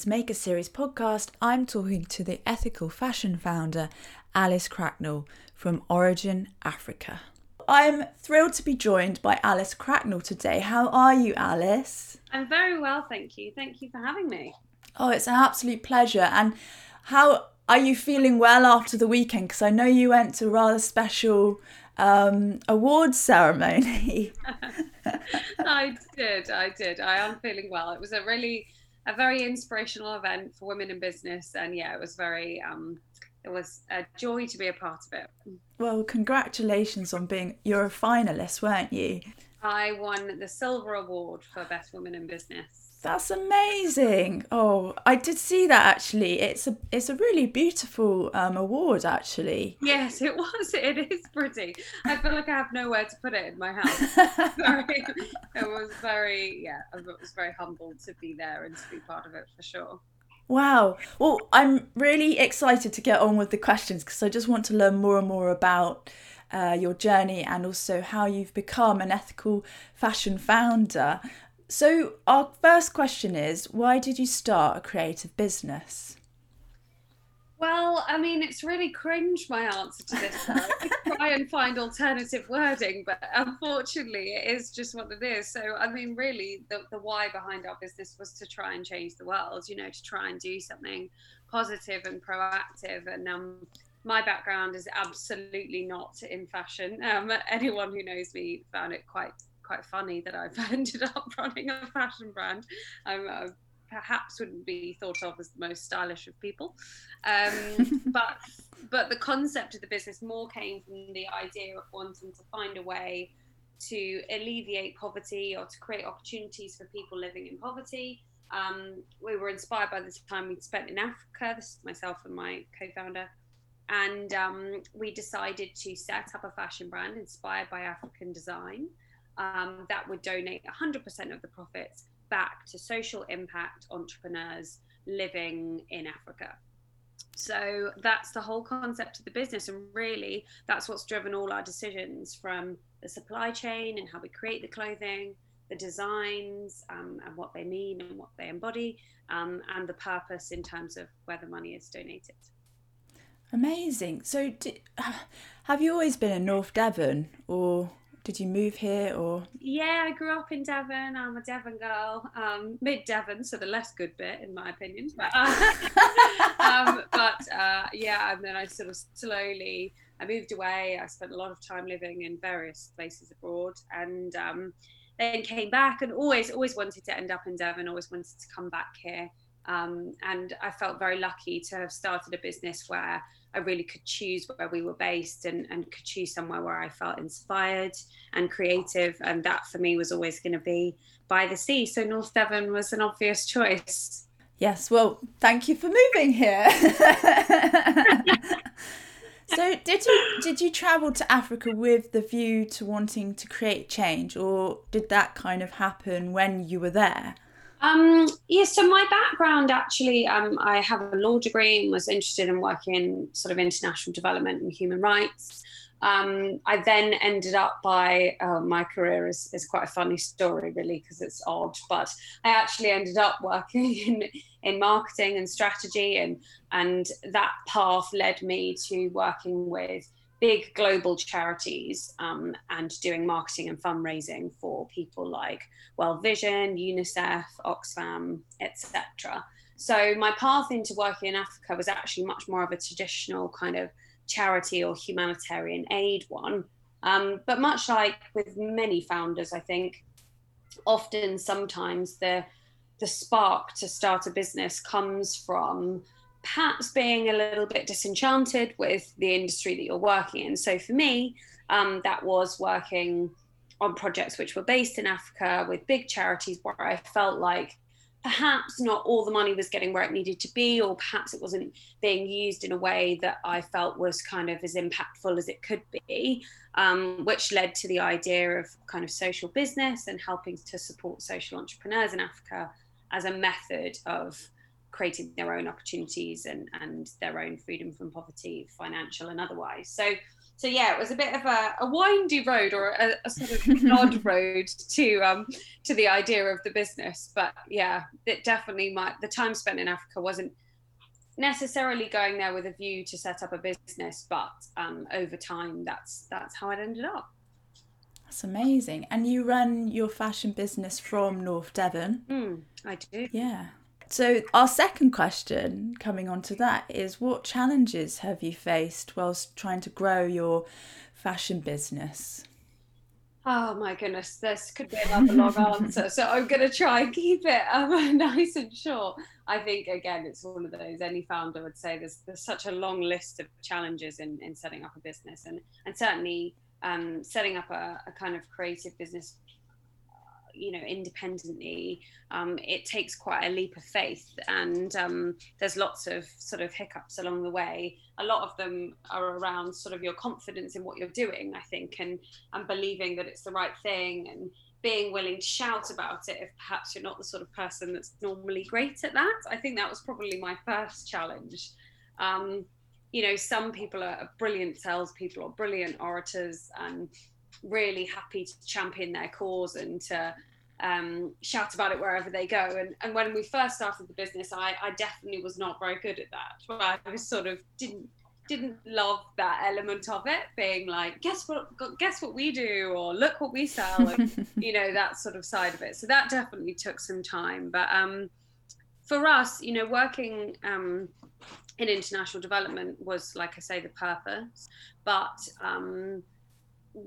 this Maker Series podcast, I'm talking to the ethical fashion founder, Alice Cracknell from Origin Africa. I'm thrilled to be joined by Alice Cracknell today. How are you, Alice? I'm very well, thank you. Thank you for having me. Oh, it's an absolute pleasure. And how are you feeling well after the weekend? Because I know you went to a rather special um, awards ceremony. I did, I did. I am feeling well. It was a really, a very inspirational event for women in business, and yeah, it was very, um, it was a joy to be a part of it. Well, congratulations on being you're a finalist, weren't you? I won the silver award for best woman in business that's amazing. Oh, I did see that actually. It's a it's a really beautiful um, award actually. Yes, it was. It is pretty. I feel like I have nowhere to put it in my house. very, it was very yeah. I was very humbled to be there and to be part of it for sure. Wow. Well, I'm really excited to get on with the questions because I just want to learn more and more about uh, your journey and also how you've become an ethical fashion founder. So, our first question is why did you start a creative business? Well, I mean, it's really cringe my answer to this. I try and find alternative wording, but unfortunately, it is just what it is. So, I mean, really, the, the why behind our business was to try and change the world, you know, to try and do something positive and proactive. And um, my background is absolutely not in fashion. Um, anyone who knows me found it quite quite funny that I've ended up running a fashion brand. I'm uh, perhaps wouldn't be thought of as the most stylish of people, um, but but the concept of the business more came from the idea of wanting to find a way to alleviate poverty or to create opportunities for people living in poverty. Um, we were inspired by the time we'd spent in Africa. This is myself and my co-founder. And um, we decided to set up a fashion brand inspired by African design um, that would donate 100% of the profits back to social impact entrepreneurs living in Africa. So that's the whole concept of the business. And really, that's what's driven all our decisions from the supply chain and how we create the clothing, the designs, um, and what they mean and what they embody, um, and the purpose in terms of where the money is donated. Amazing. So, did, have you always been in North Devon or? Did you move here or? Yeah, I grew up in Devon. I'm a Devon girl, um, mid Devon, so the less good bit, in my opinion. But, uh, um, but uh, yeah, and then I sort of slowly I moved away. I spent a lot of time living in various places abroad, and um, then came back and always always wanted to end up in Devon. Always wanted to come back here. Um, and I felt very lucky to have started a business where I really could choose where we were based and, and could choose somewhere where I felt inspired and creative. And that for me was always going to be by the sea. So North Devon was an obvious choice. Yes, well, thank you for moving here. so did you did you travel to Africa with the view to wanting to create change or did that kind of happen when you were there? Um, yeah, so my background actually, um, I have a law degree and was interested in working in sort of international development and human rights. Um, I then ended up by uh, my career is, is quite a funny story, really, because it's odd. But I actually ended up working in, in marketing and strategy, and and that path led me to working with big global charities um, and doing marketing and fundraising for people like World Vision, UNICEF, Oxfam, etc. So my path into working in Africa was actually much more of a traditional kind of charity or humanitarian aid one. Um, but much like with many founders, I think often sometimes the the spark to start a business comes from perhaps being a little bit disenchanted with the industry that you're working in. So for me, um, that was working on projects which were based in Africa with big charities where I felt like perhaps not all the money was getting where it needed to be, or perhaps it wasn't being used in a way that I felt was kind of as impactful as it could be, um, which led to the idea of kind of social business and helping to support social entrepreneurs in Africa as a method of creating their own opportunities and, and their own freedom from poverty, financial and otherwise. So so yeah, it was a bit of a, a windy road or a, a sort of odd road to um to the idea of the business. But yeah, it definitely might the time spent in Africa wasn't necessarily going there with a view to set up a business, but um, over time, that's that's how it ended up. That's amazing. And you run your fashion business from North Devon. Mm, I do. Yeah. So our second question coming on to that is what challenges have you faced whilst trying to grow your fashion business? Oh my goodness, this could be another long answer. So I'm going to try and keep it um, nice and short. I think again, it's one of those. Any founder would say there's there's such a long list of challenges in, in setting up a business, and and certainly um, setting up a, a kind of creative business you know independently um, it takes quite a leap of faith. And um, there's lots of sort of hiccups along the way. A lot of them are around sort of your confidence in what you're doing i think and and believing that it's the right thing and being willing to shout about it if perhaps you're not the sort of person that's normally great at that. I think that was probably my first challenge. Um, you know some people are brilliant salespeople or brilliant orators and really happy to champion their cause and to um, shout about it wherever they go. And, and when we first started the business, I, I definitely was not very good at that. I was sort of didn't didn't love that element of it, being like, guess what, guess what we do, or look what we sell, and, you know that sort of side of it. So that definitely took some time. But um, for us, you know, working um, in international development was, like I say, the purpose. But um,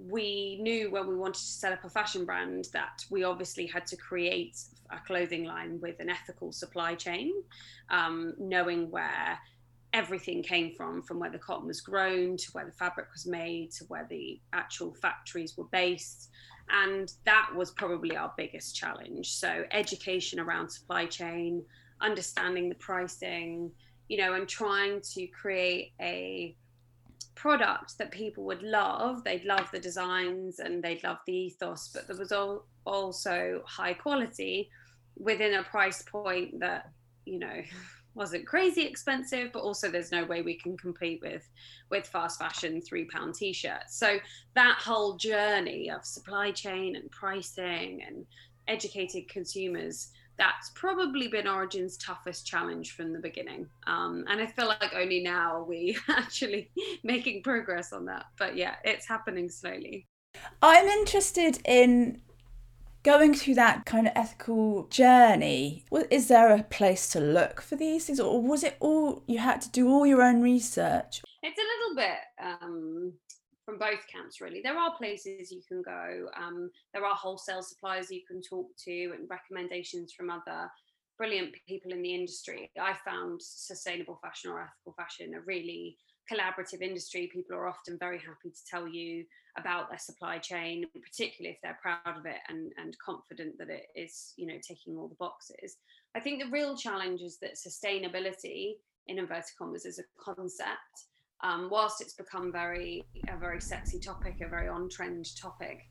we knew when we wanted to set up a fashion brand that we obviously had to create a clothing line with an ethical supply chain, um, knowing where everything came from, from where the cotton was grown to where the fabric was made to where the actual factories were based. And that was probably our biggest challenge. So, education around supply chain, understanding the pricing, you know, and trying to create a product that people would love. They'd love the designs and they'd love the ethos, but there was all, also high quality within a price point that, you know, wasn't crazy expensive, but also there's no way we can compete with with fast fashion three pound t-shirts. So that whole journey of supply chain and pricing and educated consumers that's probably been Origin's toughest challenge from the beginning. Um, and I feel like only now are we actually making progress on that. But yeah, it's happening slowly. I'm interested in going through that kind of ethical journey. Is there a place to look for these things, or was it all you had to do all your own research? It's a little bit um, from both camps really. There are places you can go um, there are wholesale suppliers you can talk to and recommendations from other brilliant people in the industry. I found sustainable fashion or ethical fashion a really collaborative industry. People are often very happy to tell you about their supply chain particularly if they're proud of it and, and confident that it is you know ticking all the boxes. I think the real challenge is that sustainability in inverted commas is a concept um, whilst it's become very a very sexy topic, a very on trend topic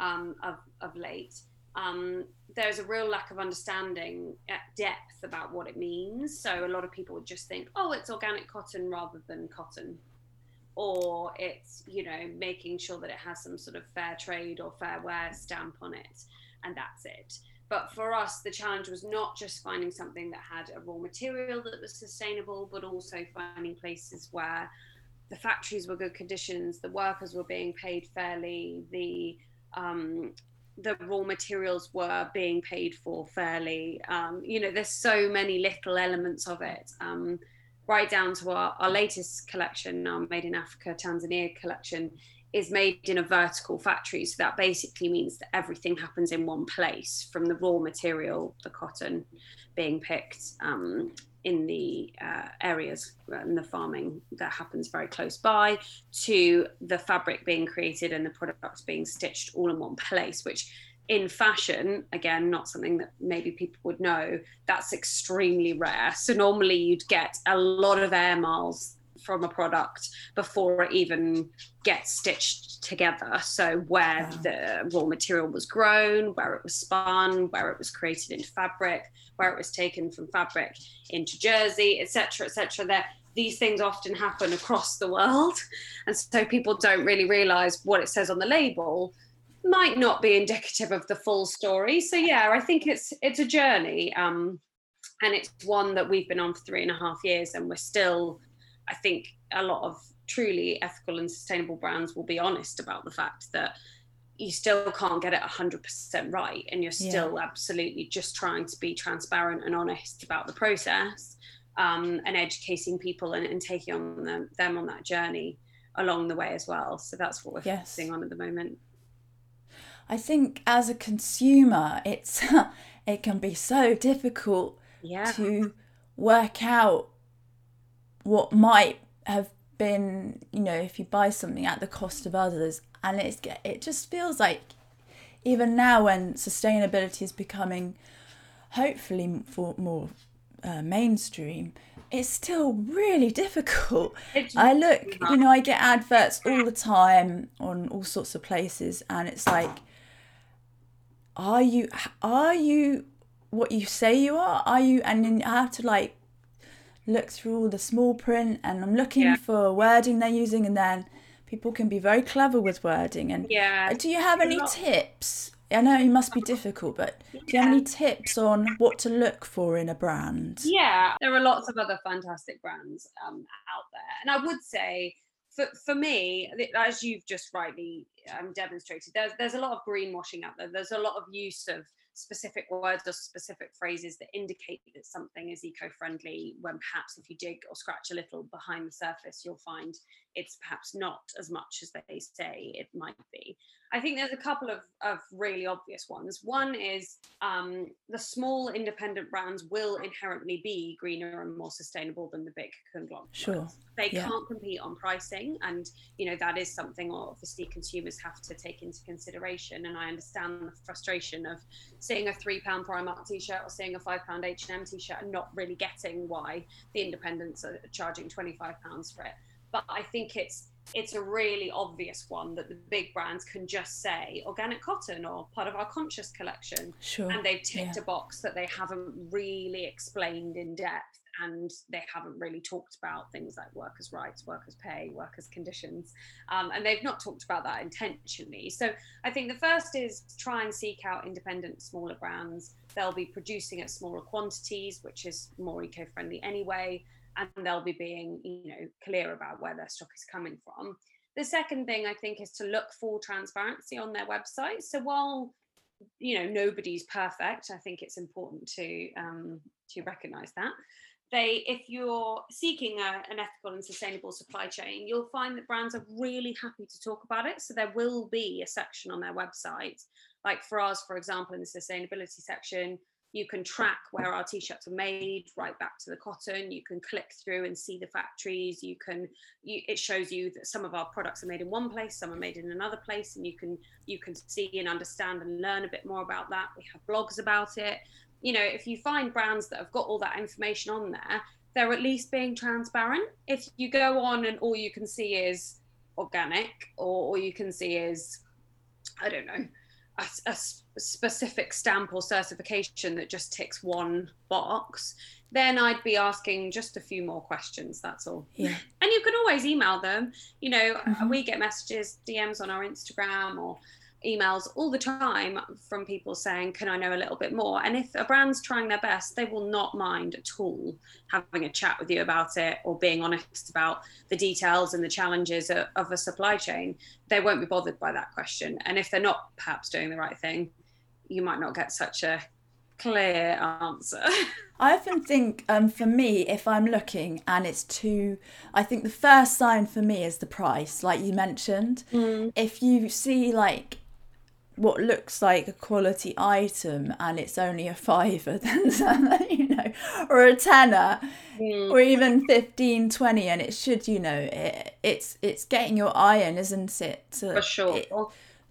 um, of of late, um, there's a real lack of understanding at depth about what it means. So a lot of people would just think, oh, it's organic cotton rather than cotton, or it's you know making sure that it has some sort of fair trade or fair wear stamp on it, and that's it. But for us, the challenge was not just finding something that had a raw material that was sustainable, but also finding places where the factories were good conditions, the workers were being paid fairly, the um, the raw materials were being paid for fairly. Um, you know, there's so many little elements of it, um, right down to our, our latest collection, our Made in Africa Tanzania collection, is made in a vertical factory. So that basically means that everything happens in one place from the raw material, the cotton being picked, um, in the uh, areas and the farming that happens very close by to the fabric being created and the products being stitched all in one place which in fashion again not something that maybe people would know that's extremely rare. So normally you'd get a lot of air miles from a product before it even gets stitched together. So where wow. the raw material was grown, where it was spun, where it was created into fabric, where it was taken from fabric into jersey, etc., etc. There, these things often happen across the world. And so people don't really realize what it says on the label might not be indicative of the full story. So yeah, I think it's it's a journey. Um, and it's one that we've been on for three and a half years and we're still, I think a lot of truly ethical and sustainable brands will be honest about the fact that you still can't get it 100% right and you're still yeah. absolutely just trying to be transparent and honest about the process um, and educating people and, and taking on them, them, on that journey along the way as well so that's what we're yes. focusing on at the moment i think as a consumer it's it can be so difficult yeah. to work out what might have been you know if you buy something at the cost of others and it's it just feels like even now when sustainability is becoming hopefully for more uh, mainstream it's still really difficult. I look you know i get adverts all the time on all sorts of places and it's like are you are you what you say you are? Are you and then i have to like look through all the small print and i'm looking yeah. for wording they're using and then people can be very clever with wording. And yeah, do you have any tips? I know it must be difficult, but do you have any tips on what to look for in a brand? Yeah, there are lots of other fantastic brands um, out there, and I would say for, for me, as you've just rightly um, demonstrated, there's there's a lot of greenwashing out there. There's a lot of use of specific words or specific phrases that indicate that something is eco-friendly when perhaps if you dig or scratch a little behind the surface you'll find it's perhaps not as much as they say it might be I think there's a couple of, of really obvious ones. One is um, the small independent brands will inherently be greener and more sustainable than the big conglomerates. Sure. They yeah. can't compete on pricing, and you know that is something obviously consumers have to take into consideration. And I understand the frustration of seeing a three pound Primark t-shirt or seeing a five pound H and M t-shirt and not really getting why the independents are charging twenty five pounds for it. But I think it's it's a really obvious one that the big brands can just say organic cotton or part of our conscious collection. Sure. And they've ticked yeah. a box that they haven't really explained in depth and they haven't really talked about things like workers' rights, workers' pay, workers' conditions. Um, and they've not talked about that intentionally. So I think the first is try and seek out independent, smaller brands. They'll be producing at smaller quantities, which is more eco friendly anyway and they'll be being you know clear about where their stock is coming from. The second thing i think is to look for transparency on their website. So while you know nobody's perfect i think it's important to um, to recognize that. They if you're seeking a, an ethical and sustainable supply chain you'll find that brands are really happy to talk about it. So there will be a section on their website like for us for example in the sustainability section you can track where our t-shirts are made right back to the cotton. You can click through and see the factories. You can you, it shows you that some of our products are made in one place some are made in another place and you can you can see and understand and learn a bit more about that. We have blogs about it. You know if you find brands that have got all that information on there they're at least being transparent. If you go on and all you can see is organic or all you can see is i don't know a, a specific stamp or certification that just ticks one box, then I'd be asking just a few more questions. That's all. Yeah. And you can always email them. You know, mm-hmm. we get messages, DMs on our Instagram or emails all the time from people saying, Can I know a little bit more? And if a brand's trying their best, they will not mind at all having a chat with you about it or being honest about the details and the challenges of, of a supply chain. They won't be bothered by that question. And if they're not perhaps doing the right thing, you might not get such a clear answer. I often think, um, for me, if I'm looking and it's too, I think the first sign for me is the price, like you mentioned. Mm. If you see like what looks like a quality item and it's only a fiver then you know or a tenner mm. or even 15 20 and it should you know it, it's it's getting your eye in isn't it to, for sure. it,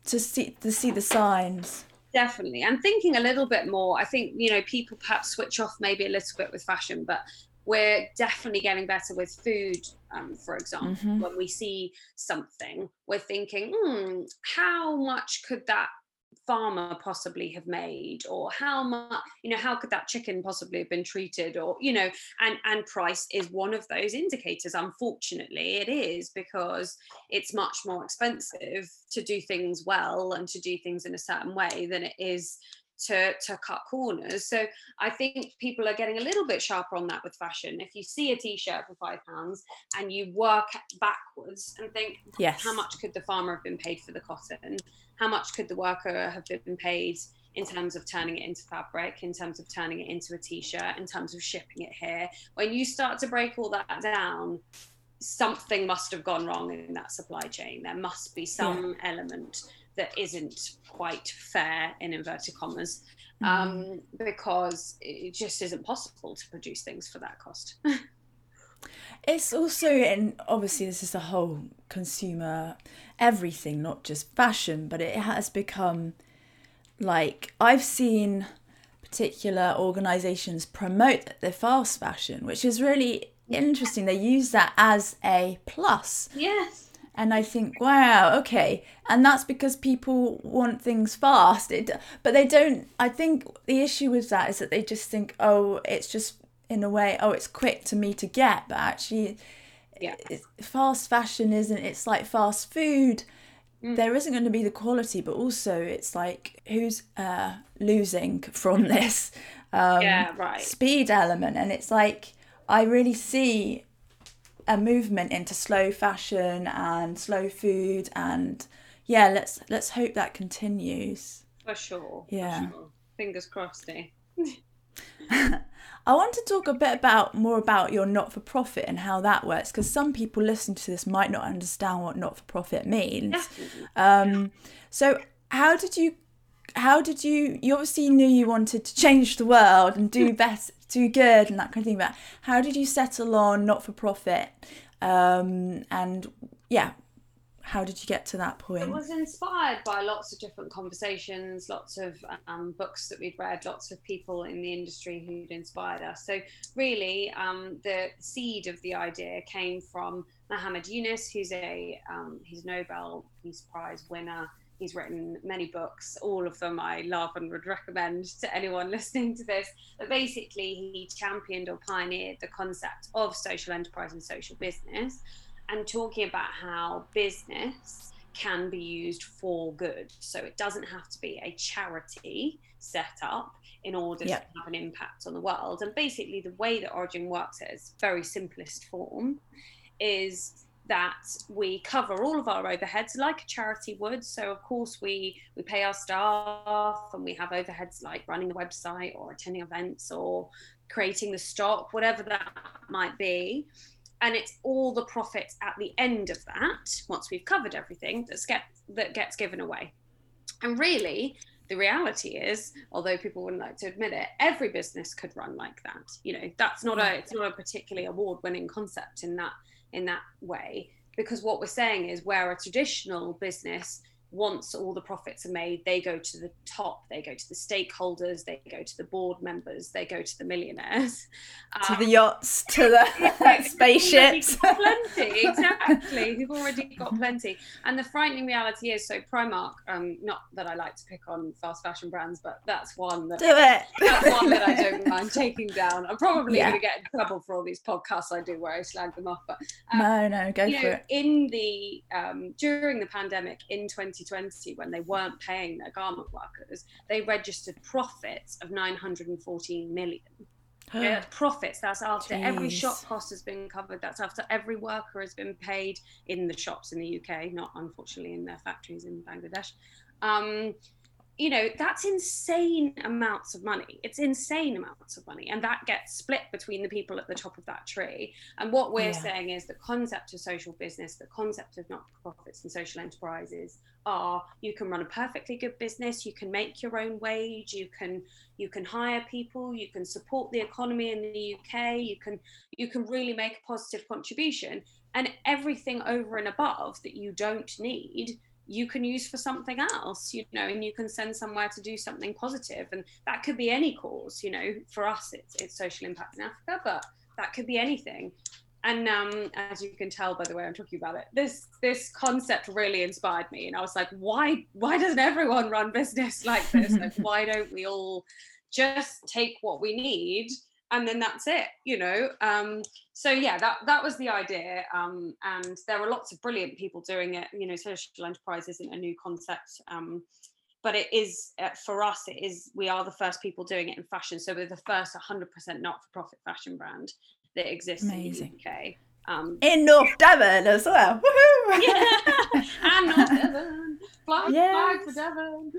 to see to see the signs. Definitely. And thinking a little bit more i think you know people perhaps switch off maybe a little bit with fashion but we're definitely getting better with food um, for example. Mm-hmm. when we see something we're thinking hmm, how much could that farmer possibly have made? Or how much you know how could that chicken possibly have been treated? Or you know and and price is one of those indicators unfortunately it is because it's much more expensive to do things well and to do things in a certain way than it is to to cut corners. So I think people are getting a little bit sharper on that with fashion. If you see a t-shirt for five pounds and you work backwards and think, yes, how much could the farmer have been paid for the cotton? How much could the worker have been paid? in terms of turning it into fabric, in terms of turning it into a t-shirt, in terms of shipping it here. When you start to break all that down, something must have gone wrong in that supply chain. There must be some yeah. element that isn't quite fair in inverted commas mm-hmm. um, because it just isn't possible to produce things for that cost. it's also, and obviously, this is a whole consumer everything, not just fashion, but it has become like I've seen particular organizations promote their fast fashion, which is really interesting. They use that as a plus. Yes and I think, wow, okay, and that's because people want things fast. It, but they don't. I think the issue with that is that they just think, oh, it's just in a way, oh, it's quick to me to get, but actually, yeah, fast fashion isn't. It's like fast food. Mm. There isn't going to be the quality, but also it's like who's uh, losing from this um, yeah, right. speed element, and it's like I really see a movement into slow fashion and slow food and yeah let's let's hope that continues for sure yeah for sure. fingers crossed eh? I want to talk a bit about more about your not for profit and how that works because some people listening to this might not understand what not for profit means. Um, so how did you how did you you obviously knew you wanted to change the world and do best do good and that kind of thing but how did you settle on not for profit um, and yeah how did you get to that point? It was inspired by lots of different conversations, lots of um, books that we'd read, lots of people in the industry who'd inspired us. So, really, um, the seed of the idea came from Muhammad Yunus, who's a um, he's Nobel Peace Prize winner. He's written many books, all of them I love and would recommend to anyone listening to this. But basically, he championed or pioneered the concept of social enterprise and social business and talking about how business can be used for good. So it doesn't have to be a charity set up in order to have an impact on the world. And basically, the way that Origin works at its very simplest form is that we cover all of our overheads like a charity would. So of course we we pay our staff and we have overheads like running the website or attending events or creating the stock, whatever that might be. And it's all the profits at the end of that, once we've covered everything, that's get that gets given away. And really, the reality is, although people wouldn't like to admit it, every business could run like that. You know, that's not a it's not a particularly award-winning concept in that in that way. Because what we're saying is where a traditional business once all the profits are made, they go to the top, they go to the stakeholders, they go to the board members, they go to the millionaires, to um, the yachts, to the spaceships. plenty, exactly. We've already got plenty. And the frightening reality is so Primark, um, not that I like to pick on fast fashion brands, but that's one that do it. that's one that I don't mind taking down. I'm probably yeah. going to get in trouble for all these podcasts I do where I slag them off. But um, no, no, go for know, it. In the um, during the pandemic in 20 2020, when they weren't paying their garment workers, they registered profits of 914 million. yeah, profits. That's after Jeez. every shop cost has been covered. That's after every worker has been paid in the shops in the UK, not unfortunately in their factories in Bangladesh. Um, you know that's insane amounts of money. It's insane amounts of money. And that gets split between the people at the top of that tree. And what we're yeah. saying is the concept of social business the concept of not-for-profits and social enterprises are you can run a perfectly good business you can make your own wage you can you can hire people you can support the economy in the uk you can you can really make a positive contribution. And everything over and above that you don't need you can use for something else you know and you can send somewhere to do something positive. And that could be any cause you know for us it's, it's social impact in africa but that could be anything. And um, as you can tell by the way I'm talking about it, this this concept really inspired me, and I was like, why why doesn't everyone run business like this? like, why don't we all just take what we need and then that's it you know um, so yeah that that was the idea um, and there are lots of brilliant people doing it you know social enterprise isn't a new concept um, but it is uh, for us it is we are the first people doing it in fashion so we're the first 100% not-for-profit fashion brand that exists Amazing. in the uk um, in North Devon as well. yeah, and North Devon, flag, yes. flag for Devon.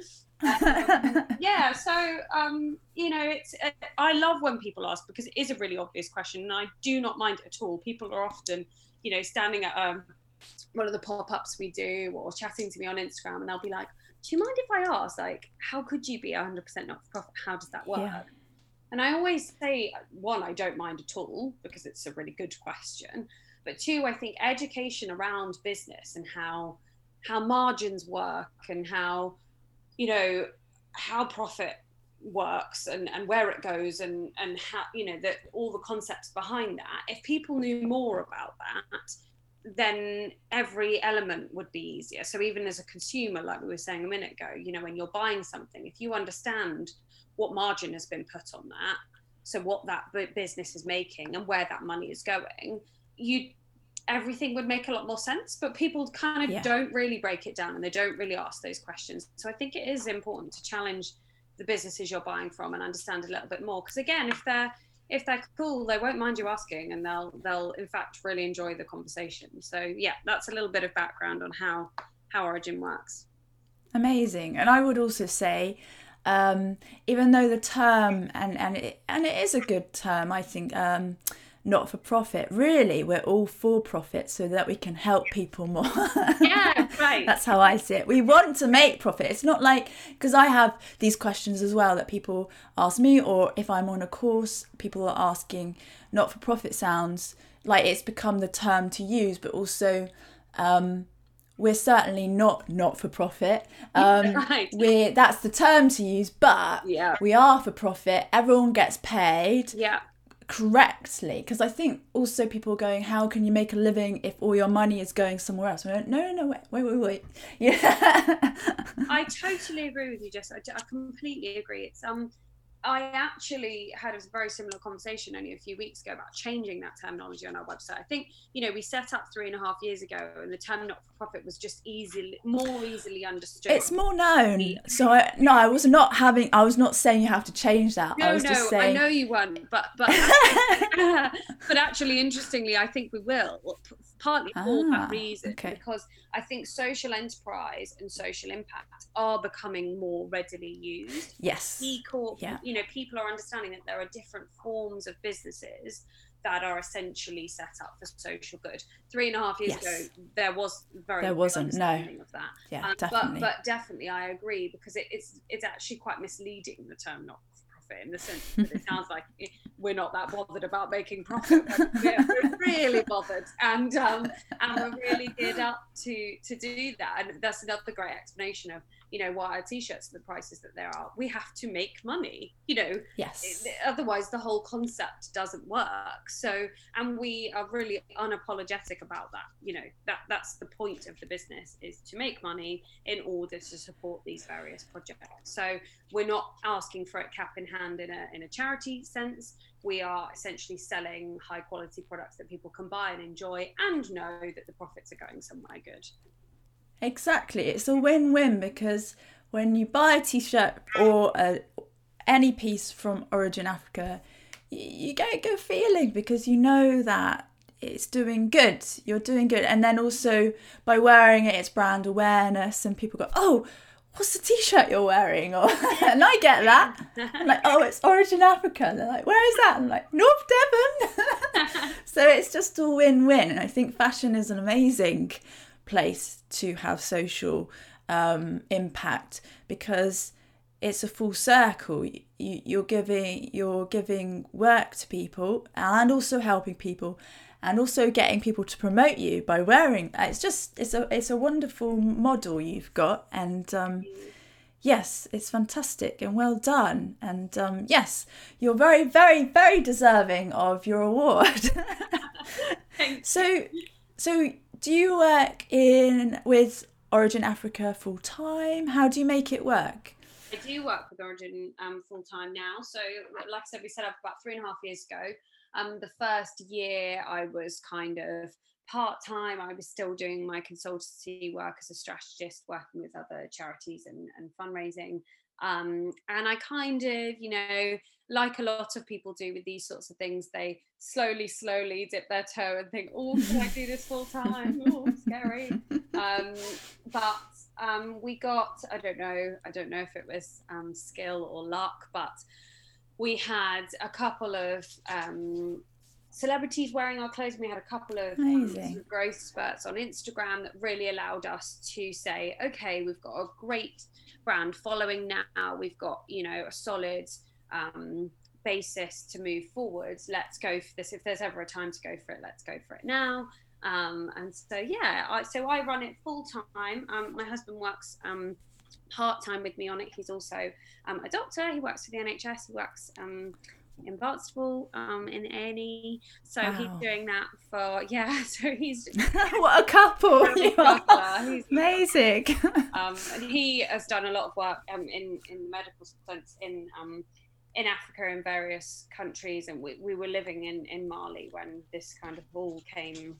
Um, yeah so um, you know it's uh, i love when people ask because it is a really obvious question and i do not mind it at all. People are often you know standing at um, one of the pop-ups we do or chatting to me on instagram and they'll be like do you mind if i ask like how could you be 100% not for profit how does that work? yeah. And i always say one i don't mind at all because it's a really good question but two i think education around business and how how margins work and how you know how profit works and, and where it goes and and how you know that all the concepts behind that if people knew more about that then every element would be easier. So even as a consumer like we were saying a minute ago you know when you're buying something if you understand what margin has been put on that. So what that business is making and where that money is going you everything would make a lot more sense but people kind of yeah. don't really break it down and they don't really ask those questions. So i think it is important to challenge the businesses you're buying from and understand a little bit more because again if they're if they're cool they won't mind you asking and they'll they'll in fact really enjoy the conversation. So yeah that's a little bit of background on how how origin works. Amazing. And i would also say um, even though the term and and it, and it is a good term i think um, not for profit. Really, we're all for profit so that we can help people more. yeah, right. That's how I see it. We want to make profit. It's not like, because I have these questions as well that people ask me, or if I'm on a course, people are asking, not for profit sounds like it's become the term to use, but also, um, we're certainly not not for profit. Um, right. We're that's the term to use, but yeah. we are for profit. Everyone gets paid. Yeah correctly because I think also people are going, how can you make a living if all your money is going somewhere else? no, no, no, wait, wait, wait, wait. Yeah. I totally agree with you, Jess. I, I completely agree. It's um, I actually had a very similar conversation only a few weeks ago about changing that terminology on our website. I think, you know, we set up three and a half years ago and the term not for profit was just easily, more easily understood. It's more known. So, I, no, I was not having, I was not saying you have to change that. No, I was no, just saying... I know you weren't, but, but, but actually, interestingly, I think we will partly ah, for that ah, reason okay. because I think social enterprise and social impact are becoming more readily used. Yes. Corp, yeah. you know, people are understanding that there are different forms of businesses that are essentially set up for social good. Three and a half years yes. ago, there was very there wasn't no of that. Yeah, um, definitely. But, but definitely, I agree because it, it's it's actually quite misleading the term not in the sense that it sounds like we're not that bothered about making profit. We're, we're, really bothered, and um, and we're really geared up to to do that. And that's another great explanation of you know why are t-shirts are the prices that there are. We have to make money, you know. Yes. Otherwise, the whole concept doesn't work. So, and we are really unapologetic about that. You know that that's the point of the business is to make money in order to support these various projects. So we're not asking for it cap in hand in a in a charity sense we are essentially selling high quality products that people can buy and enjoy and know that the profits are going somewhere good. Exactly. It's a win win because when you buy a t shirt or a, any piece from Origin Africa, you get a good feeling because you know that it's doing good. You're doing good. And then also by wearing it, it's brand awareness, and people go, oh, what's the t-shirt you're wearing? Or and i get that. I'm like oh it's origin africa. And they're like where is that? I'm like north devon. So it's just a win-win. And i think fashion is an amazing place to have social um, impact because it's a full circle. You, you're giving you're giving work to people and also helping people and also getting people to promote you by wearing it's just it's a it's a wonderful model you've got and um, yes it's fantastic and well done. And um, yes you're very very very deserving of your award. So, so do you work in with Origin Africa full time? How do you make it work? I do work with Origin um, full time now. So, like I said, we set up about three and a half years ago. Um, the first year, I was kind of part time. I was still doing my consultancy work as a strategist, working with other charities and, and fundraising. Um, and I kind of, you know, like a lot of people do with these sorts of things, they slowly, slowly dip their toe and think, oh, can I do this full time? Oh, scary. Um, but um, we got, I don't know, I don't know if it was um, skill or luck, but we had a couple of um, celebrities wearing our clothes. We had a couple of um, growth spurts on Instagram that really allowed us to say, okay, we've got a great brand following now. We've got, you know, a solid um, basis to move forwards. Let's go for this. If there's ever a time to go for it, let's go for it now. Um, and so, yeah, I, so I run it full time. Um, my husband works um, part time with me on it. He's also um, a doctor. He works for the NHS. He works um, in Barnstaple um, in A&E. So wow. he's doing that for yeah. So he's what a couple! You are. He's amazing. um, and he has done a lot of work um, in in medical sense in um, in Africa in various countries, and we, we were living in in Mali when this kind of all came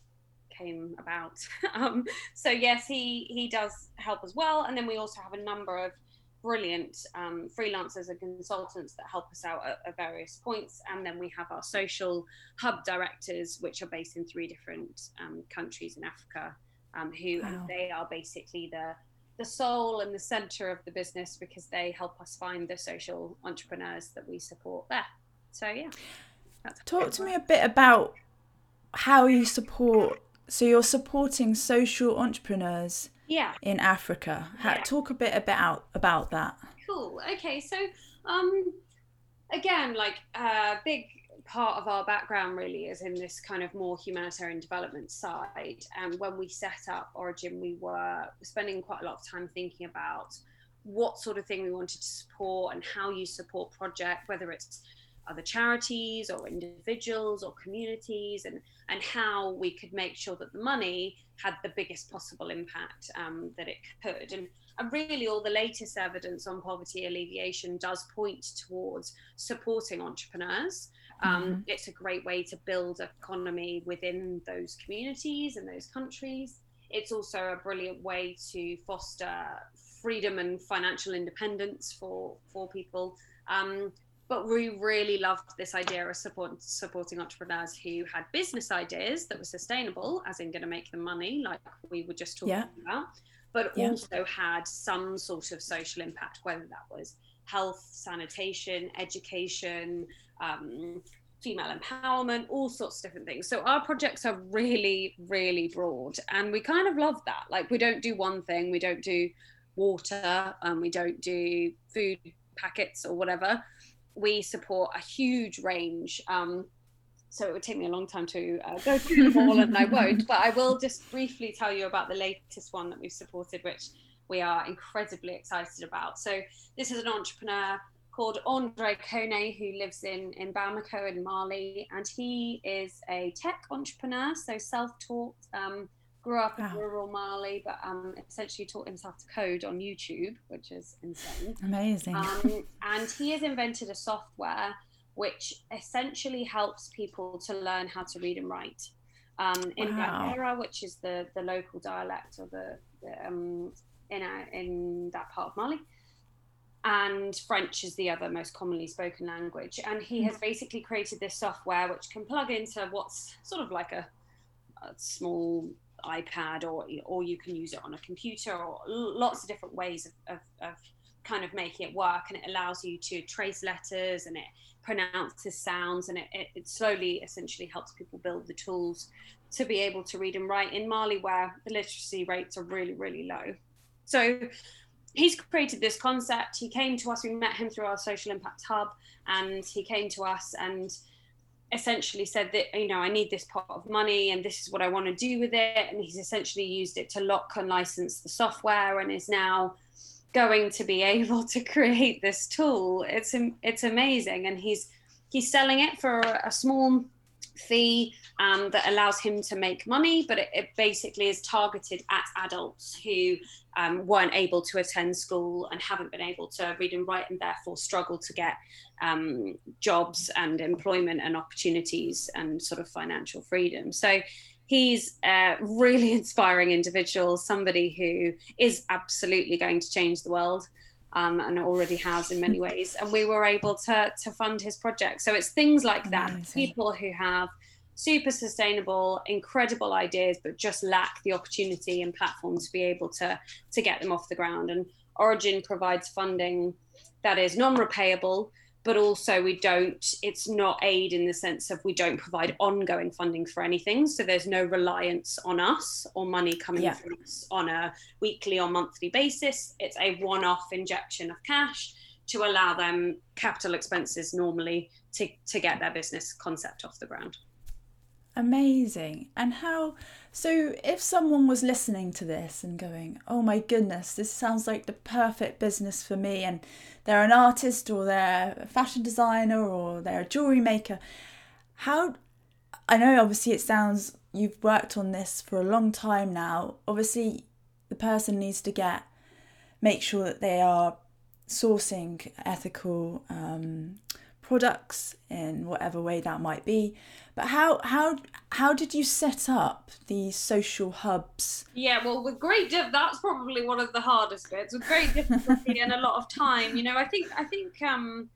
came about. um, so yes, he he does help as well, and then we also have a number of brilliant um, freelancers and consultants that help us out at, at, various points. And then we have our social hub directors, which are based in three different um, countries in Africa, um, who wow. they are basically the the soul and the center of the business because they help us find the social entrepreneurs that we support there. So yeah. Talk to me a bit about how you support so you're supporting social entrepreneurs yeah in africa How, yeah. talk a bit about about that cool okay so um again like a uh, big part of our background really is in this kind of more humanitarian development side. And when we set up origin we were spending quite a lot of time thinking about what sort of thing we wanted to support and how you support project whether it's other charities or individuals or communities and and how we could make sure that the money had the biggest possible impact um, that it could. And, and really all the latest evidence on poverty alleviation does point towards supporting entrepreneurs um, mm-hmm. it's a great way to build economy within those communities and those countries it's also a brilliant way to foster freedom and financial independence for for people um, but we really loved this idea of support, supporting entrepreneurs who had business ideas that were sustainable, as in going to make them money, like we were just talking yeah. about, but yeah. also had some sort of social impact, whether that was health, sanitation, education, um, female empowerment, all sorts of different things. So our projects are really, really broad, and we kind of love that. Like we don't do one thing, we don't do water, and um, we don't do food packets or whatever we support a huge range. Um, so it would take me a long time to uh, go through them all, and I won't. But I will just briefly tell you about the latest one that we've supported, which we are incredibly excited about. So this is an entrepreneur called Andre Kone who lives in in Bamako in Mali, and he is a tech entrepreneur, so self-taught. Um, grew up in wow. rural Mali, but um, essentially taught himself to code on YouTube, which is insane. Amazing. Um, and he has invented a software which essentially helps people to learn how to read and write. Um, in wow. which is the, the local dialect of the, the um, in, a, in that part of Mali. And French is the other most commonly spoken language. And he hmm. has basically created this software which can plug into what's sort of like a, a small iPad or or you can use it on a computer or lots of different ways of, of, of kind of making it work. And it allows you to trace letters and it pronounces sounds and it, it, it, slowly essentially helps people build the tools to be able to read and write. In Mali where the literacy rates are really really low. So he's created this concept. He came to us we met him through our social impact hub and he came to us and essentially said that you know I need this pot of money and this is what I want to do with it. And he's essentially used it to lock and license the software and is now going to be able to create this tool. It's it's amazing. And he's he's selling it for a small fee um, that allows him to make money, but it, it basically is targeted at adults who um, weren't able to attend school and haven't been able to read and write and therefore struggle to get um, jobs and employment and opportunities and sort of financial freedom. So he's a really inspiring individual, somebody who is absolutely going to change the world. Um, and already has in many ways. And we were able to to fund his project. So it's things like that. People who have super sustainable, incredible ideas, but just lack the opportunity and platform to be able to to get them off the ground. And Origin provides funding that is non-repayable but also we don't it's not aid in the sense of we don't provide ongoing funding for anything so there's no reliance on us or money coming yeah. from us on a weekly or monthly basis it's a one-off injection of cash to allow them capital expenses normally to, to get their business concept off the ground Amazing. And how, so if someone was listening to this and going, oh my goodness, this sounds like the perfect business for me, and they're an artist or they're a fashion designer or they're a jewelry maker, how, I know obviously it sounds, you've worked on this for a long time now. Obviously, the person needs to get, make sure that they are sourcing ethical um, products in whatever way that might be. But how how how did you set up these social hubs? Yeah, well, with great dif- that's probably one of the hardest bits. With great difficulty and a lot of time, you know. I think I think um,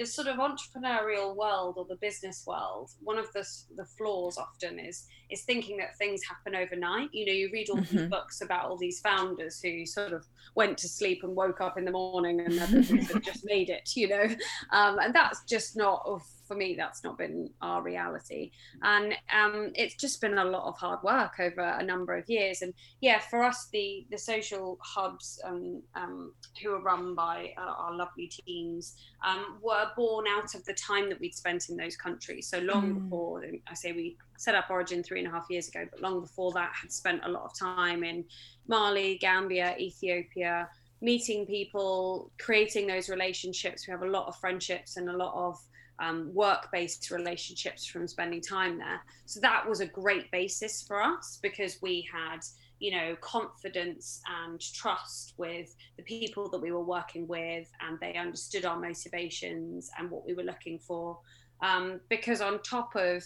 this sort of entrepreneurial world or the business world, one of the the flaws often is is thinking that things happen overnight. You know, you read all mm-hmm. these books about all these founders who sort of went to sleep and woke up in the morning and their business had just made it. You know, um, and that's just not of for me, that's not been our reality. And um, it's just been a lot of hard work over a number of years. And yeah, for us, the the social hubs um, um, who are run by uh, our lovely teams um, were born out of the time that we'd spent in those countries. So long mm. before, I say we set up Origin three and a half years ago, but long before that, had spent a lot of time in Mali, Gambia, Ethiopia meeting people, creating those relationships. We have a lot of friendships and a lot of um, work based relationships from spending time there. So that was a great basis for us because we had, you know, confidence and trust with the people that we were working with, and they understood our motivations and what we were looking for. Um, because on top of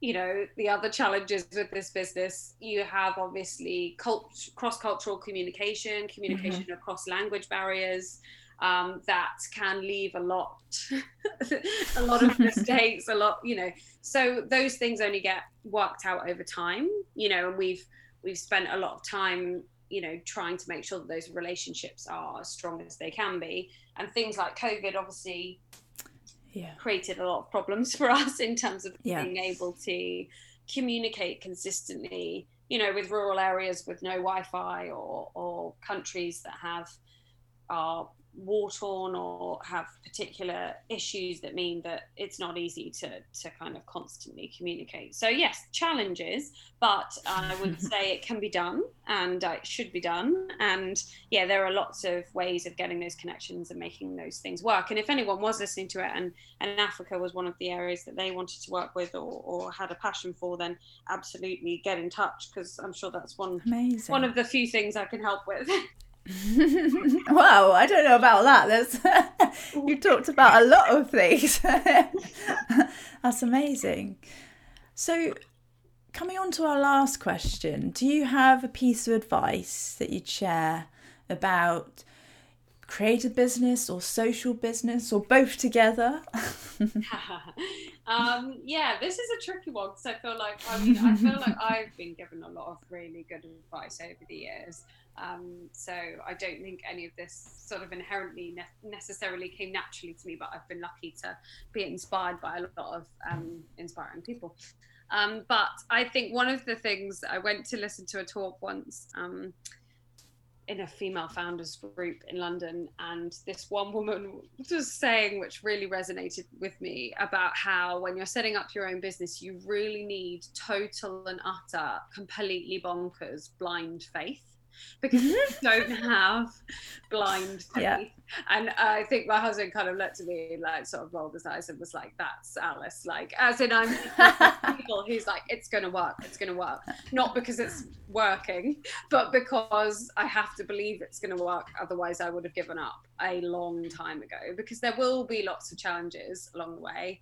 you know the other challenges with this business you have obviously cult- cross-cultural communication communication mm-hmm. across language barriers um, that can leave a lot a lot of mistakes a lot you know so those things only get worked out over time you know and we've we've spent a lot of time you know trying to make sure that those relationships are as strong as they can be and things like covid obviously yeah. created a lot of problems for us in terms of yeah. being able to communicate consistently you know with rural areas with no wi-fi or or countries that have are war torn or have particular issues that mean that it's not easy to to kind of constantly communicate. So yes challenges but i would say it can be done and uh, it should be done. And yeah there are lots of ways of getting those connections and making those things work. And if anyone was listening to it and and africa was one of the areas that they wanted to work with or, or had a passion for then absolutely get in touch because i'm sure that's one Amazing. one of the few things i can help with wow, I don't know about that. There's you talked about a lot of things. That's amazing. So, coming on to our last question, do you have a piece of advice that you'd share about creative business or social business or both together? um, yeah, this is a tricky one because I feel like I mean I feel like I've been given a lot of really good advice over the years. Um, so I don't think any of this sort of inherently ne- necessarily came naturally to me, but I've been lucky to be inspired by a lot of um, inspiring people. Um, but I think one of the things I went to listen to a talk once um, in a female founders group in London, and this one woman was saying, which really resonated with me, about how when you're setting up your own business, you really need total and utter, completely bonkers blind faith because mm-hmm. we don't have blind faith. Yeah. And I think my husband kind of looked at me and like sort of rolled his eyes and was like, "That's Alice." Like, as in, I'm people who's like, "It's going to work. It's going to work." Not because it's working, but because I have to believe it's going to work. Otherwise, I would have given up a long time ago. Because there will be lots of challenges along the way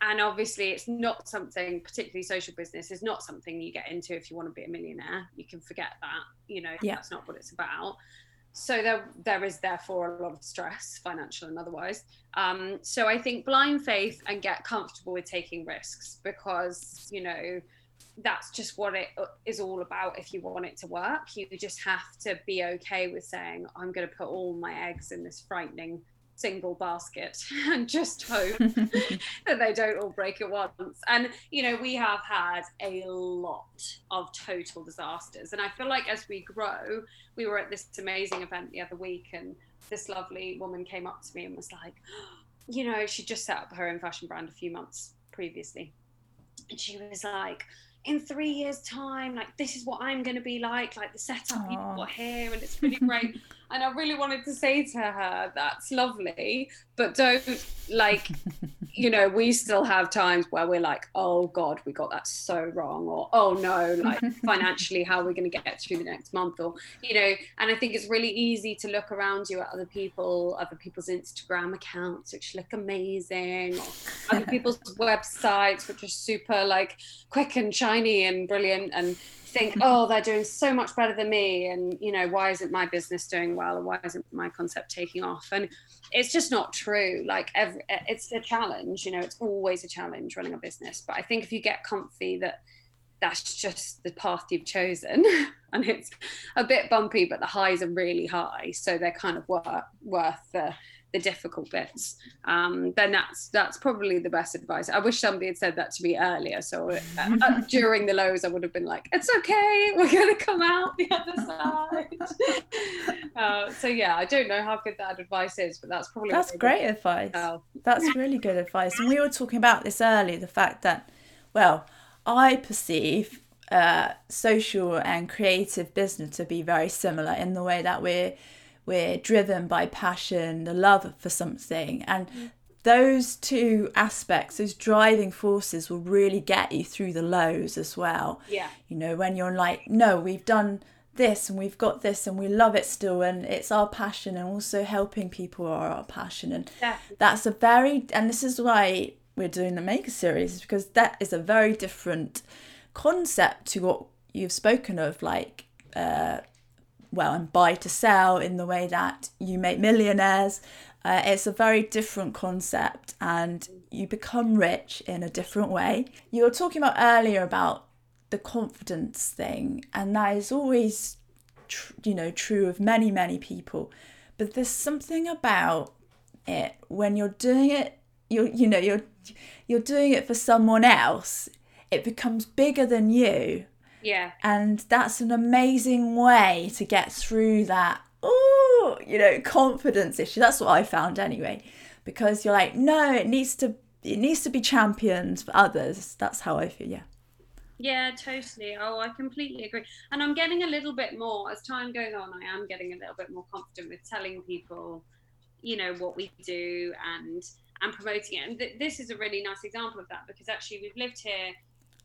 and obviously it's not something particularly social business is not something you get into if you want to be a millionaire. You can forget that you know yeah. that's not what it's about. So there there is therefore a lot of stress financial and otherwise. Um, so i think blind faith and get comfortable with taking risks because you know that's just what it uh, all about if you want it to work. You just have to be okay with saying i'm going to put all my eggs in this frightening single basket and just hope that they don't all break at once. And, you know, we have had a lot of total disasters. And I feel like as we grow, we were at this amazing event the other week, and this lovely woman came up to me and was like, you know, she just set up her own fashion brand a few months previously. And she was like, in three years' time, like this is what I'm going to be like, like the setup Aww. you've got here, and it's really great. And I really wanted to say to her, that's lovely, but don't like, you know, we still have times where we're like, oh God, we got that so wrong, or oh no, like financially, how are we going to get through the next month, or you know, and I think it's really easy to look around you at other people, other people's Instagram accounts, which look amazing, or other people's websites, which are super like quick and shiny and brilliant, and think, oh, they're doing so much better than me, and you know, why isn't my business doing well, or why isn't my concept taking off? And it's just not true. Like, every, it's a challenge. You know, it's always a challenge running a business. But I think if you get comfy that that's just the path you've chosen and it's a bit bumpy but the highs are really high so they're kind of worth worth the the difficult bits, um, then that's that's probably the best advice. I wish somebody had said that to me earlier. So uh, uh, during the lows, I would have been like, "It's okay, we're going to come out the other side." uh, so yeah, I don't know how good that advice is, but that's probably that's great advice. That's really good advice. And we were talking about this earlier, the fact that, well, I perceive uh, social and creative business to be very similar in the way that we're we're driven by passion, the love for something. And mm. those two aspects, those driving forces, will really get you through the lows as well. Yeah. You know, when you're like, no, we've done this and we've got this and we love it still and it's our passion and also helping people are our passion and that's a very and this is why we're doing the maker series because that is a very different concept to what you've spoken of like uh, well, and buy to sell in the way that you make millionaires. Uh, it's a very different concept and you become rich in a different way. You were talking about earlier about the confidence thing, and that is always, tr- you know, true of many, many people. But there's something about it when you're doing it, you're, you know, you're, you're doing it for someone else. It becomes bigger than you yeah. And that's an amazing way to get through that, oh, you know, confidence issue. That's what I found anyway. Because you're like, no, it needs to it needs to be championed for others. That's how I feel, yeah. Yeah, totally. Oh, I completely agree. And I'm getting a little bit more as time goes on. I am getting a little bit more confident with telling people, you know, what we do and and promoting it. And th- this is a really nice example of that because actually we've lived here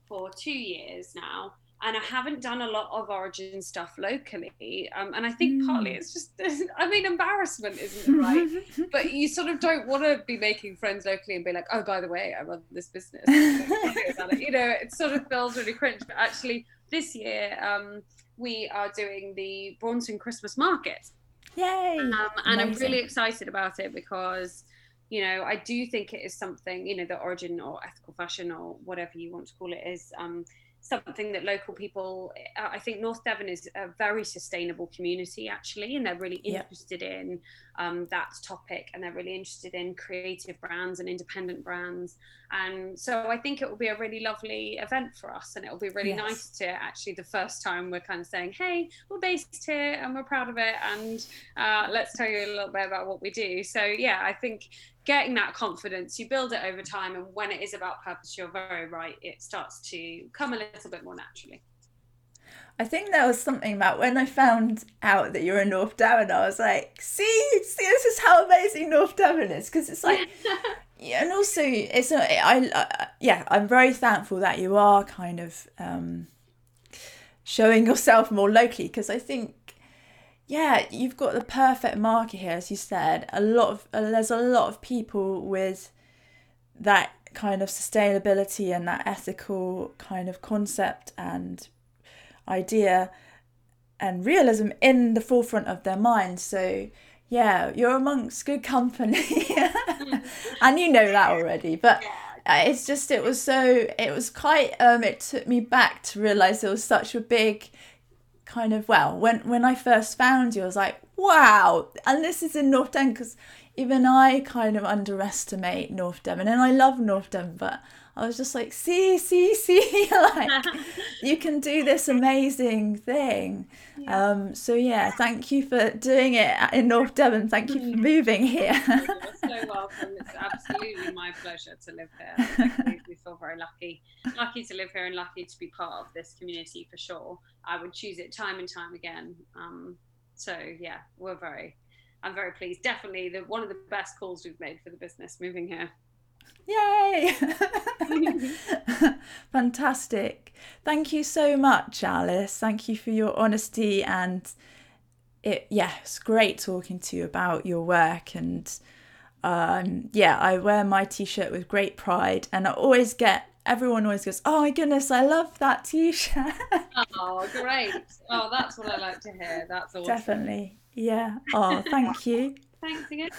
for two years now, and I haven't done a lot of origin stuff locally. Um, and I think mm. partly it's just, I mean, embarrassment isn't it right, but you sort of don't want to be making friends locally and be like, oh, by the way, I run this business. you know, it sort of feels really cringe. But actually, this year um, we are doing the Braunton Christmas Market. Yay! Um, and I'm really excited about it because you know, I do think it is something, you know, the origin or ethical fashion or whatever you want to call it is um, something that local people i think north devon is a very sustainable community actually and they're really interested in um, that topic and they're really interested in creative brands and independent brands. And so i think it will be a really lovely event for us and it will be really yes. nice to actually the first time we're kind of saying hey we're based here and we're proud of it and uh, let's tell you a little bit about what we do. So yeah i think getting that confidence you build it over time and when it is about purpose you're very right it starts to come a little bit more naturally I think there was something about when I found out that you're in North Devon, I was like, see, see, this is how amazing North Devon is. Because it's like, yeah, and also it's I, I, yeah, I'm very thankful that you are kind of um, showing yourself more locally because I think, yeah, you've got the perfect market here, as you said. A lot of uh, there's a lot of people with that kind of sustainability and that ethical kind of concept and idea and realism in the forefront of their mind. So, yeah, you're amongst good company. and you know that already. But it's just, it was so, it was quite, um, it took me back to realize there was such a big kind of, well, when, when I first found you, I was like, wow. And this is in North Devon because even I kind of underestimate North Devon and I love North Devon, but I was just like, see, see, see, like you can do this amazing thing. Yeah. Um, so yeah, thank you for doing it in North Devon. Thank you for mm. moving here. You're so welcome. It's absolutely my pleasure to live here. We feel very lucky, lucky to live here and lucky to be part of this community for sure. I would choose it time and time again. Um, so yeah, we're very, I'm very pleased. Definitely the one of the best calls we've made for the business moving here. Yay! Fantastic. Thank you so much, Alice. Thank you for your honesty and it yeah, it's great talking to you about your work and um, yeah, I wear my t-shirt with great pride and I always get everyone always goes, "Oh my goodness, I love that t-shirt." oh, great. Oh, that's what I like to hear. That's awesome. Definitely. Yeah. Oh, thank you. Thanks again.